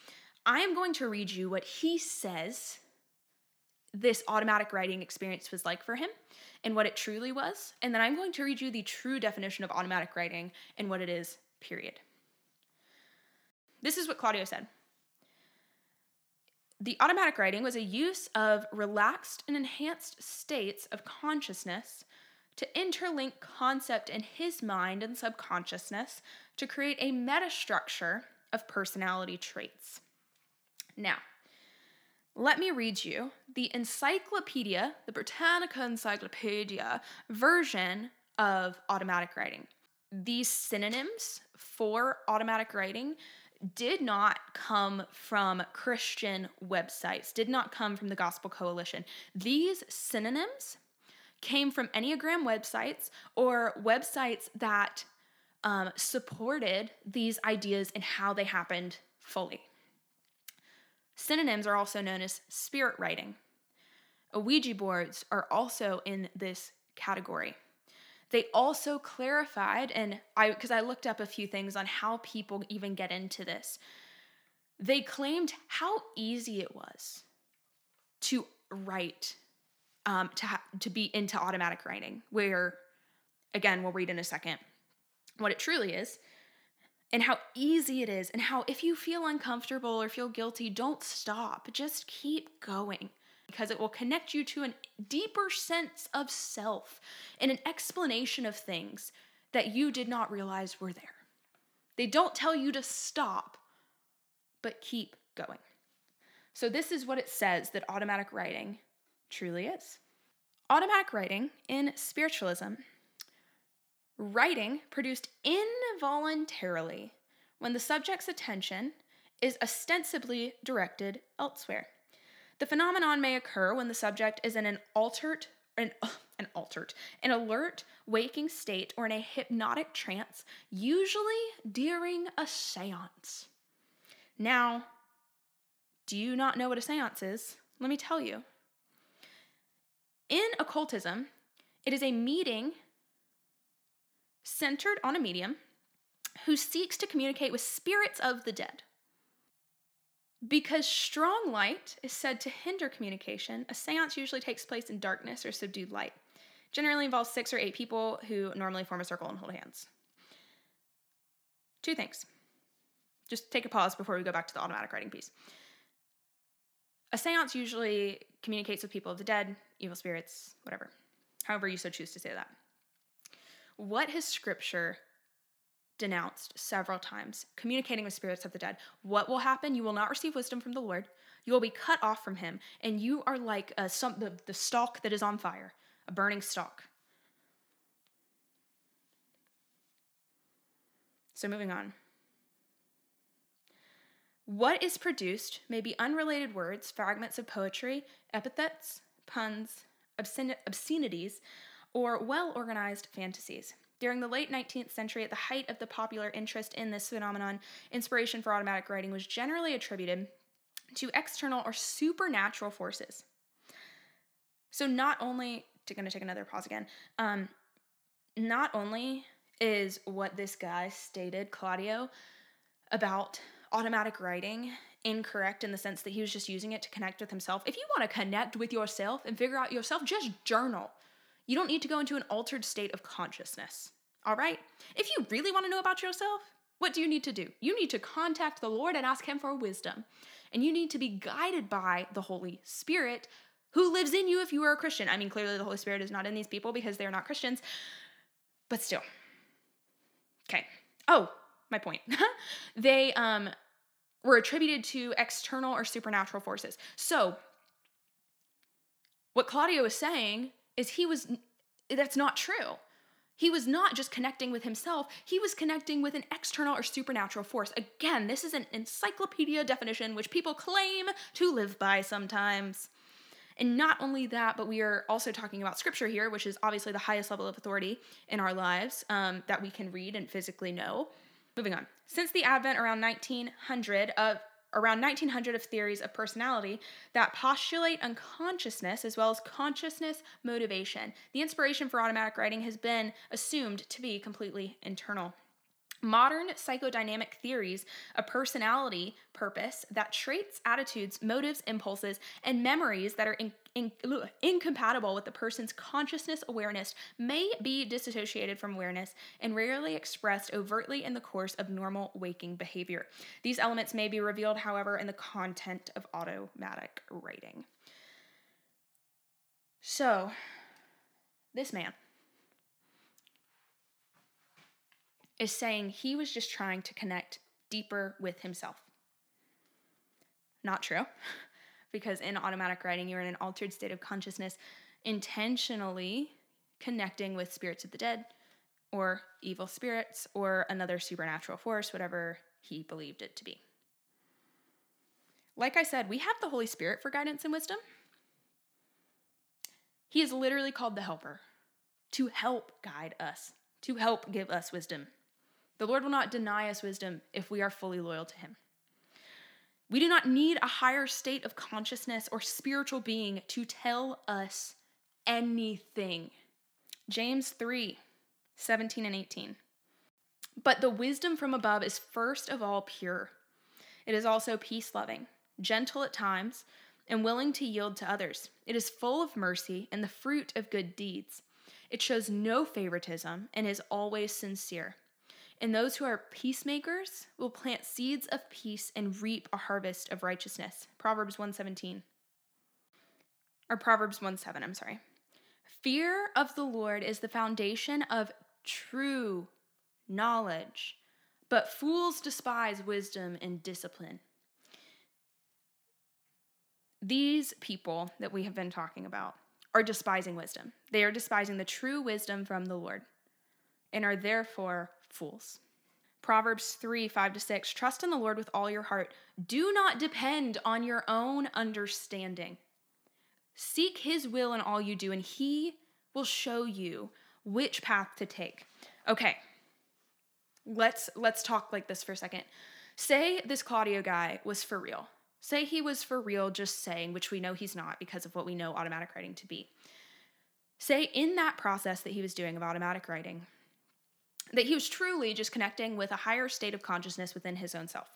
Speaker 1: I am going to read you what he says this automatic writing experience was like for him and what it truly was. And then I'm going to read you the true definition of automatic writing and what it is, period. This is what Claudio said. The automatic writing was a use of relaxed and enhanced states of consciousness to interlink concept in his mind and subconsciousness to create a metastructure of personality traits. Now, let me read you the encyclopedia, the Britannica Encyclopedia version of automatic writing. These synonyms for automatic writing did not come from Christian websites, did not come from the Gospel Coalition. These synonyms came from Enneagram websites or websites that um, supported these ideas and how they happened fully. Synonyms are also known as spirit writing. Ouija boards are also in this category. They also clarified, and I, because I looked up a few things on how people even get into this. they claimed how easy it was to write, um, to ha- to be into automatic writing. Where, again, we'll read in a second what it truly is, and how easy it is, and how if you feel uncomfortable or feel guilty, don't stop. Just keep going because it will connect you to a deeper sense of self and an explanation of things that you did not realize were there. They don't tell you to stop, but keep going. So, this is what it says that automatic writing truly is. Automatic writing in spiritualism, writing produced involuntarily when the subject's attention is ostensibly directed elsewhere. The phenomenon may occur when the subject is in an altered an, an altered, an alert waking state or in a hypnotic trance, usually during a seance. Now, do you not know what a seance is? Let me tell you. In occultism, it is a meeting centered on a medium who seeks to communicate with spirits of the dead. Because strong light is said to hinder communication, a seance usually takes place in darkness or subdued light. Generally involves six or eight people who normally form a circle and hold hands. Two things. Just take a pause before we go back to the automatic writing piece. A seance usually communicates with people of the dead, evil spirits, whatever. However, you so choose to say that. What has scripture denounced several times, communicating with spirits of the dead. What will happen? You will not receive wisdom from the Lord. You will be cut off from him, and you are like a, some, the, the stalk that is on fire, a burning stalk. So, moving on. What is produced may be unrelated words, fragments of poetry, epithets, puns, obscen- obscenities, or well organized fantasies. During the late 19th century, at the height of the popular interest in this phenomenon, inspiration for automatic writing was generally attributed to external or supernatural forces. So, not only, going to take another pause again, um, not only is what this guy stated, Claudio, about automatic writing incorrect in the sense that he was just using it to connect with himself. If you want to connect with yourself and figure out yourself, just journal. You don't need to go into an altered state of consciousness. All right? If you really want to know about yourself, what do you need to do? You need to contact the Lord and ask Him for wisdom. And you need to be guided by the Holy Spirit who lives in you if you are a Christian. I mean, clearly the Holy Spirit is not in these people because they're not Christians, but still. Okay. Oh, my point. they um, were attributed to external or supernatural forces. So, what Claudio is saying is he was that's not true. He was not just connecting with himself, he was connecting with an external or supernatural force. Again, this is an encyclopedia definition which people claim to live by sometimes. And not only that, but we are also talking about scripture here, which is obviously the highest level of authority in our lives um, that we can read and physically know. Moving on. Since the advent around 1900 of around 1900 of theories of personality that postulate unconsciousness as well as consciousness motivation. The inspiration for automatic writing has been assumed to be completely internal. Modern psychodynamic theories of personality purpose that traits, attitudes, motives, impulses, and memories that are in, in, incompatible with the person's consciousness awareness may be disassociated from awareness and rarely expressed overtly in the course of normal waking behavior. These elements may be revealed, however, in the content of automatic writing. So, this man is saying he was just trying to connect deeper with himself. Not true, because in automatic writing, you're in an altered state of consciousness, intentionally connecting with spirits of the dead or evil spirits or another supernatural force, whatever he believed it to be. Like I said, we have the Holy Spirit for guidance and wisdom. He is literally called the helper to help guide us, to help give us wisdom the Lord will not deny us wisdom if we are fully loyal to Him. We do not need a higher state of consciousness or spiritual being to tell us anything. James 3 17 and 18. But the wisdom from above is first of all pure It is also peace loving, gentle at times, and willing to yield to others. It is full of mercy and the fruit of good deeds. It shows no favoritism and is always sincere. And those who are peacemakers will plant seeds of peace and reap a harvest of righteousness. Proverbs 117. Or Proverbs 1 7, I'm sorry. Fear of the Lord is the foundation of true knowledge, but fools despise wisdom and discipline. These people that we have been talking about are despising wisdom. They are despising the true wisdom from the Lord and are therefore fools. Proverbs 3 5 to 6 Trust in the Lord with all your heart. Do not depend on your own understanding. Seek his will in all you do, and he will show you which path to take. Okay. Let's let's talk like this for a second. Say this Claudio guy was for real. Say he was for real just saying, which we know he's not because of what we know automatic writing to be. Say in that process that he was doing of automatic writing, that he was truly just connecting with a higher state of consciousness within his own self.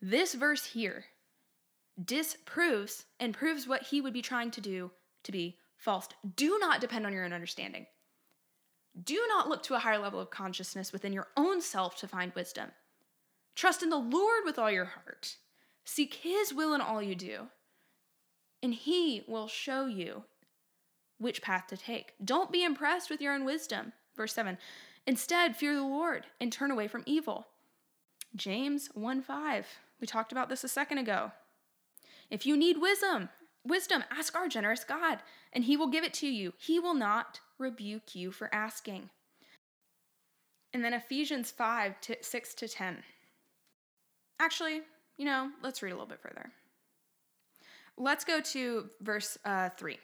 Speaker 1: This verse here disproves and proves what he would be trying to do to be false. Do not depend on your own understanding. Do not look to a higher level of consciousness within your own self to find wisdom. Trust in the Lord with all your heart. Seek His will in all you do, and He will show you which path to take. Don't be impressed with your own wisdom. Verse 7 Instead, fear the Lord and turn away from evil. James 1 5. We talked about this a second ago. If you need wisdom, wisdom, ask our generous God, and he will give it to you. He will not rebuke you for asking. And then Ephesians 5 to 6 to 10. Actually, you know, let's read a little bit further. Let's go to verse uh, 3.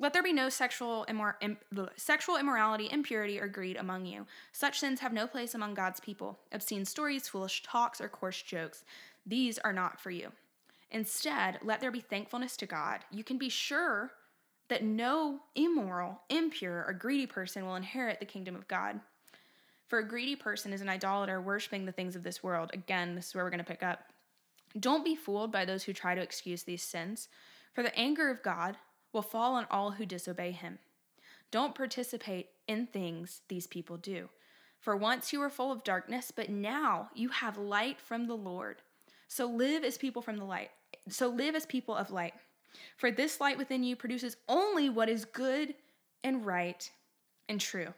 Speaker 1: Let there be no sexual, immor- Im- sexual immorality, impurity, or greed among you. Such sins have no place among God's people. Obscene stories, foolish talks, or coarse jokes. These are not for you. Instead, let there be thankfulness to God. You can be sure that no immoral, impure, or greedy person will inherit the kingdom of God. For a greedy person is an idolater worshiping the things of this world. Again, this is where we're going to pick up. Don't be fooled by those who try to excuse these sins, for the anger of God will fall on all who disobey him. Don't participate in things these people do. For once you were full of darkness, but now you have light from the Lord. So live as people from the light. So live as people of light. For this light within you produces only what is good and right and true.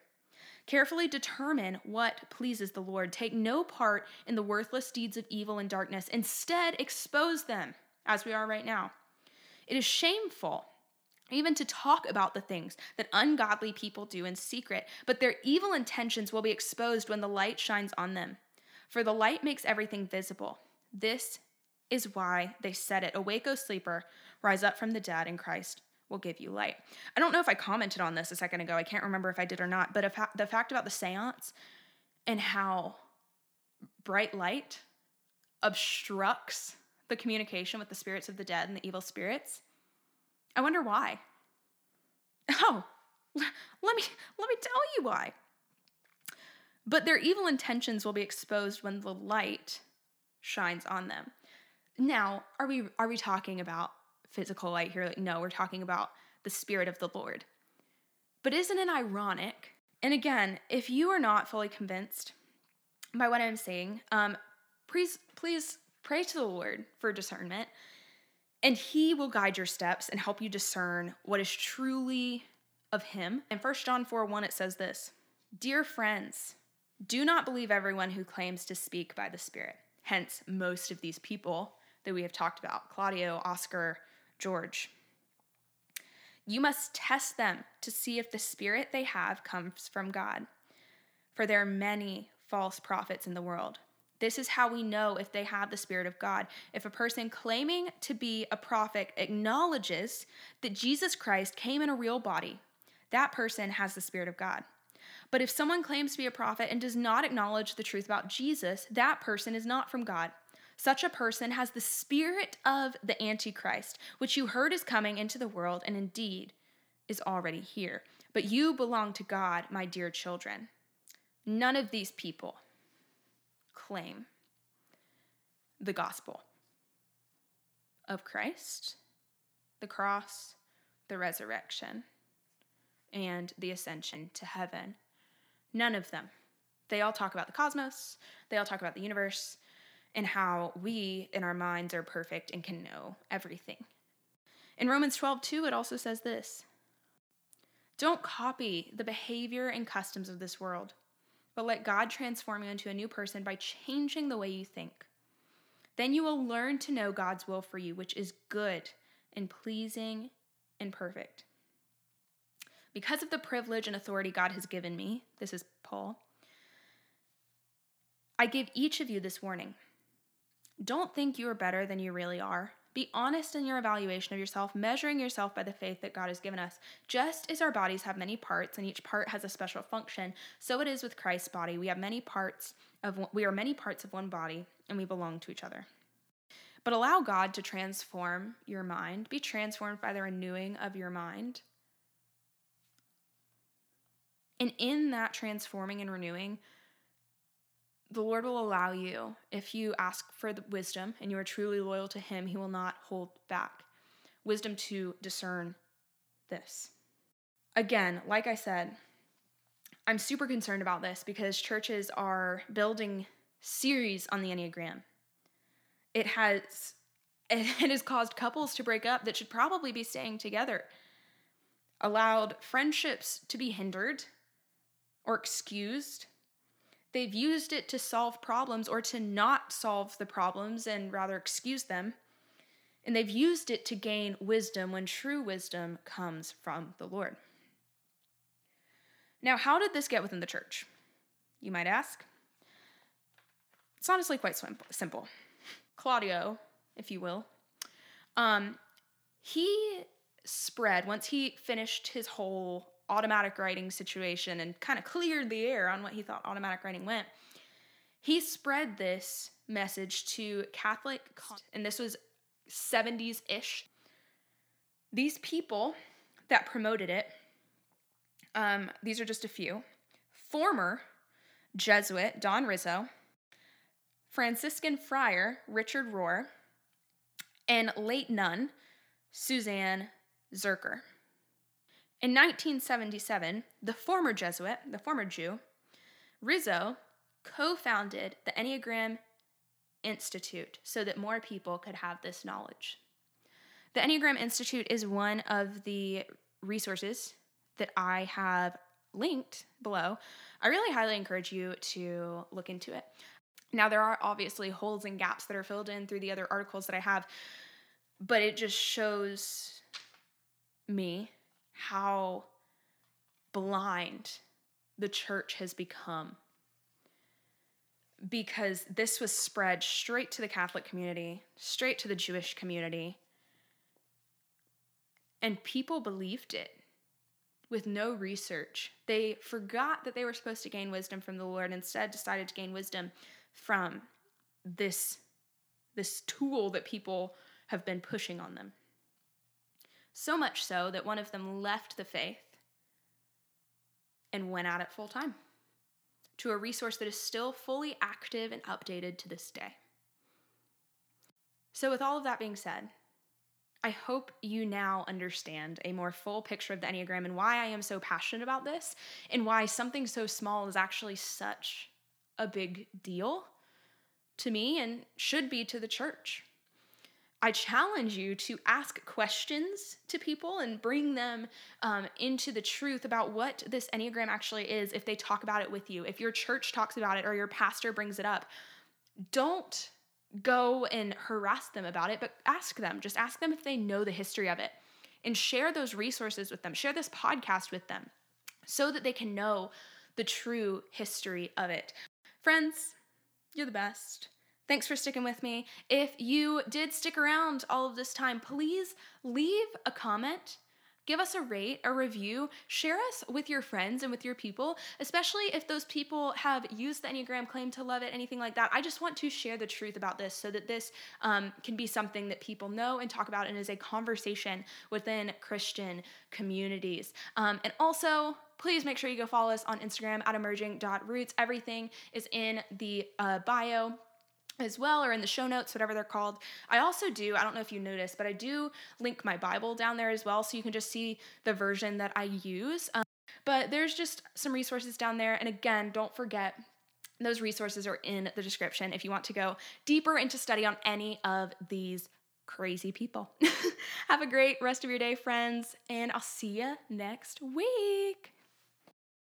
Speaker 1: Carefully determine what pleases the Lord. Take no part in the worthless deeds of evil and darkness. Instead, expose them, as we are right now. It is shameful even to talk about the things that ungodly people do in secret, but their evil intentions will be exposed when the light shines on them. For the light makes everything visible. This is why they said it Awake, O sleeper, rise up from the dead, and Christ will give you light. I don't know if I commented on this a second ago. I can't remember if I did or not, but fa- the fact about the seance and how bright light obstructs the communication with the spirits of the dead and the evil spirits I wonder why. Oh, let me let me tell you why. But their evil intentions will be exposed when the light shines on them. Now, are we are we talking about physical light here? Like, no, we're talking about the spirit of the Lord. But isn't it ironic? And again, if you are not fully convinced by what I'm saying, um, please please pray to the Lord for discernment and he will guide your steps and help you discern what is truly of him. In 1 John 4 1, it says this Dear friends, do not believe everyone who claims to speak by the Spirit. Hence, most of these people that we have talked about Claudio, Oscar, George. You must test them to see if the spirit they have comes from God. For there are many false prophets in the world. This is how we know if they have the Spirit of God. If a person claiming to be a prophet acknowledges that Jesus Christ came in a real body, that person has the Spirit of God. But if someone claims to be a prophet and does not acknowledge the truth about Jesus, that person is not from God. Such a person has the spirit of the Antichrist, which you heard is coming into the world and indeed is already here. But you belong to God, my dear children. None of these people claim the gospel of Christ, the cross, the resurrection, and the ascension to heaven. None of them. They all talk about the cosmos, they all talk about the universe, and how we in our minds are perfect and can know everything. In Romans 12, 2, it also says this Don't copy the behavior and customs of this world, but let God transform you into a new person by changing the way you think. Then you will learn to know God's will for you, which is good and pleasing and perfect. Because of the privilege and authority God has given me, this is Paul, I give each of you this warning. Don't think you are better than you really are. Be honest in your evaluation of yourself, measuring yourself by the faith that God has given us. Just as our bodies have many parts and each part has a special function, so it is with Christ's body. We have many parts of we are many parts of one body and we belong to each other. But allow God to transform your mind. Be transformed by the renewing of your mind. And in that transforming and renewing, the Lord will allow you, if you ask for the wisdom and you are truly loyal to Him, He will not hold back wisdom to discern this. Again, like I said, I'm super concerned about this because churches are building series on the Enneagram. It has it has caused couples to break up that should probably be staying together. Allowed friendships to be hindered or excused They've used it to solve problems or to not solve the problems and rather excuse them. And they've used it to gain wisdom when true wisdom comes from the Lord. Now, how did this get within the church? You might ask. It's honestly quite simple. Claudio, if you will, um, he spread, once he finished his whole automatic writing situation and kind of cleared the air on what he thought automatic writing went. He spread this message to Catholic, and this was 70s ish. These people that promoted it, um, these are just a few former Jesuit Don Riso, Franciscan friar Richard Rohr, and late nun Suzanne Zuercher. In 1977, the former Jesuit, the former Jew, Riso co founded the Enneagram Institute so that more people could have this knowledge. The Enneagram Institute is one of the resources that I have linked below. I really highly encourage you to look into it. Now, there are obviously holes and gaps that are filled in through the other articles that I have, but it just shows me how blind the church has become because this was spread straight to the Catholic community, straight to the Jewish community. And people believed it with no research. They forgot that they were supposed to gain wisdom from the Lord, instead decided to gain wisdom from this this tool that people have been pushing on them. So much so that one of them left the faith and went at it full time to a resource that is still fully active and updated to this day. So, with all of that being said, I hope you now understand a more full picture of the Enneagram and why I am so passionate about this and why something so small is actually such a big deal to me and should be to the church. I challenge you to ask questions to people and bring them um, into the truth about what this Enneagram actually is if they talk about it with you. If your church talks about it or your pastor brings it up, don't go and harass them about it, but ask them. Just ask them if they know the history of it and share those resources with them. Share this podcast with them so that they can know the true history of it. Friends, you're the best. Thanks for sticking with me. If you did stick around all of this time, please leave a comment. Give us a rate, a review, share us with your friends and with your people, especially if those people have used the Enneagram, claim to love it, anything like that. I just want to share the truth about this so that this um, can be something that people know and talk about and is a conversation within Christian communities. Um, and also, please make sure you go follow us on Instagram at emerging.roots. Everything is in the uh, bio as well or in the show notes whatever they're called i also do i don't know if you noticed but i do link my bible down there as well so you can just see the version that i use um, but there's just some resources down there and again don't forget those resources are in the description if you want to go deeper into study on any of these crazy people. Have a great rest of your day, friends, and I'll see you next week.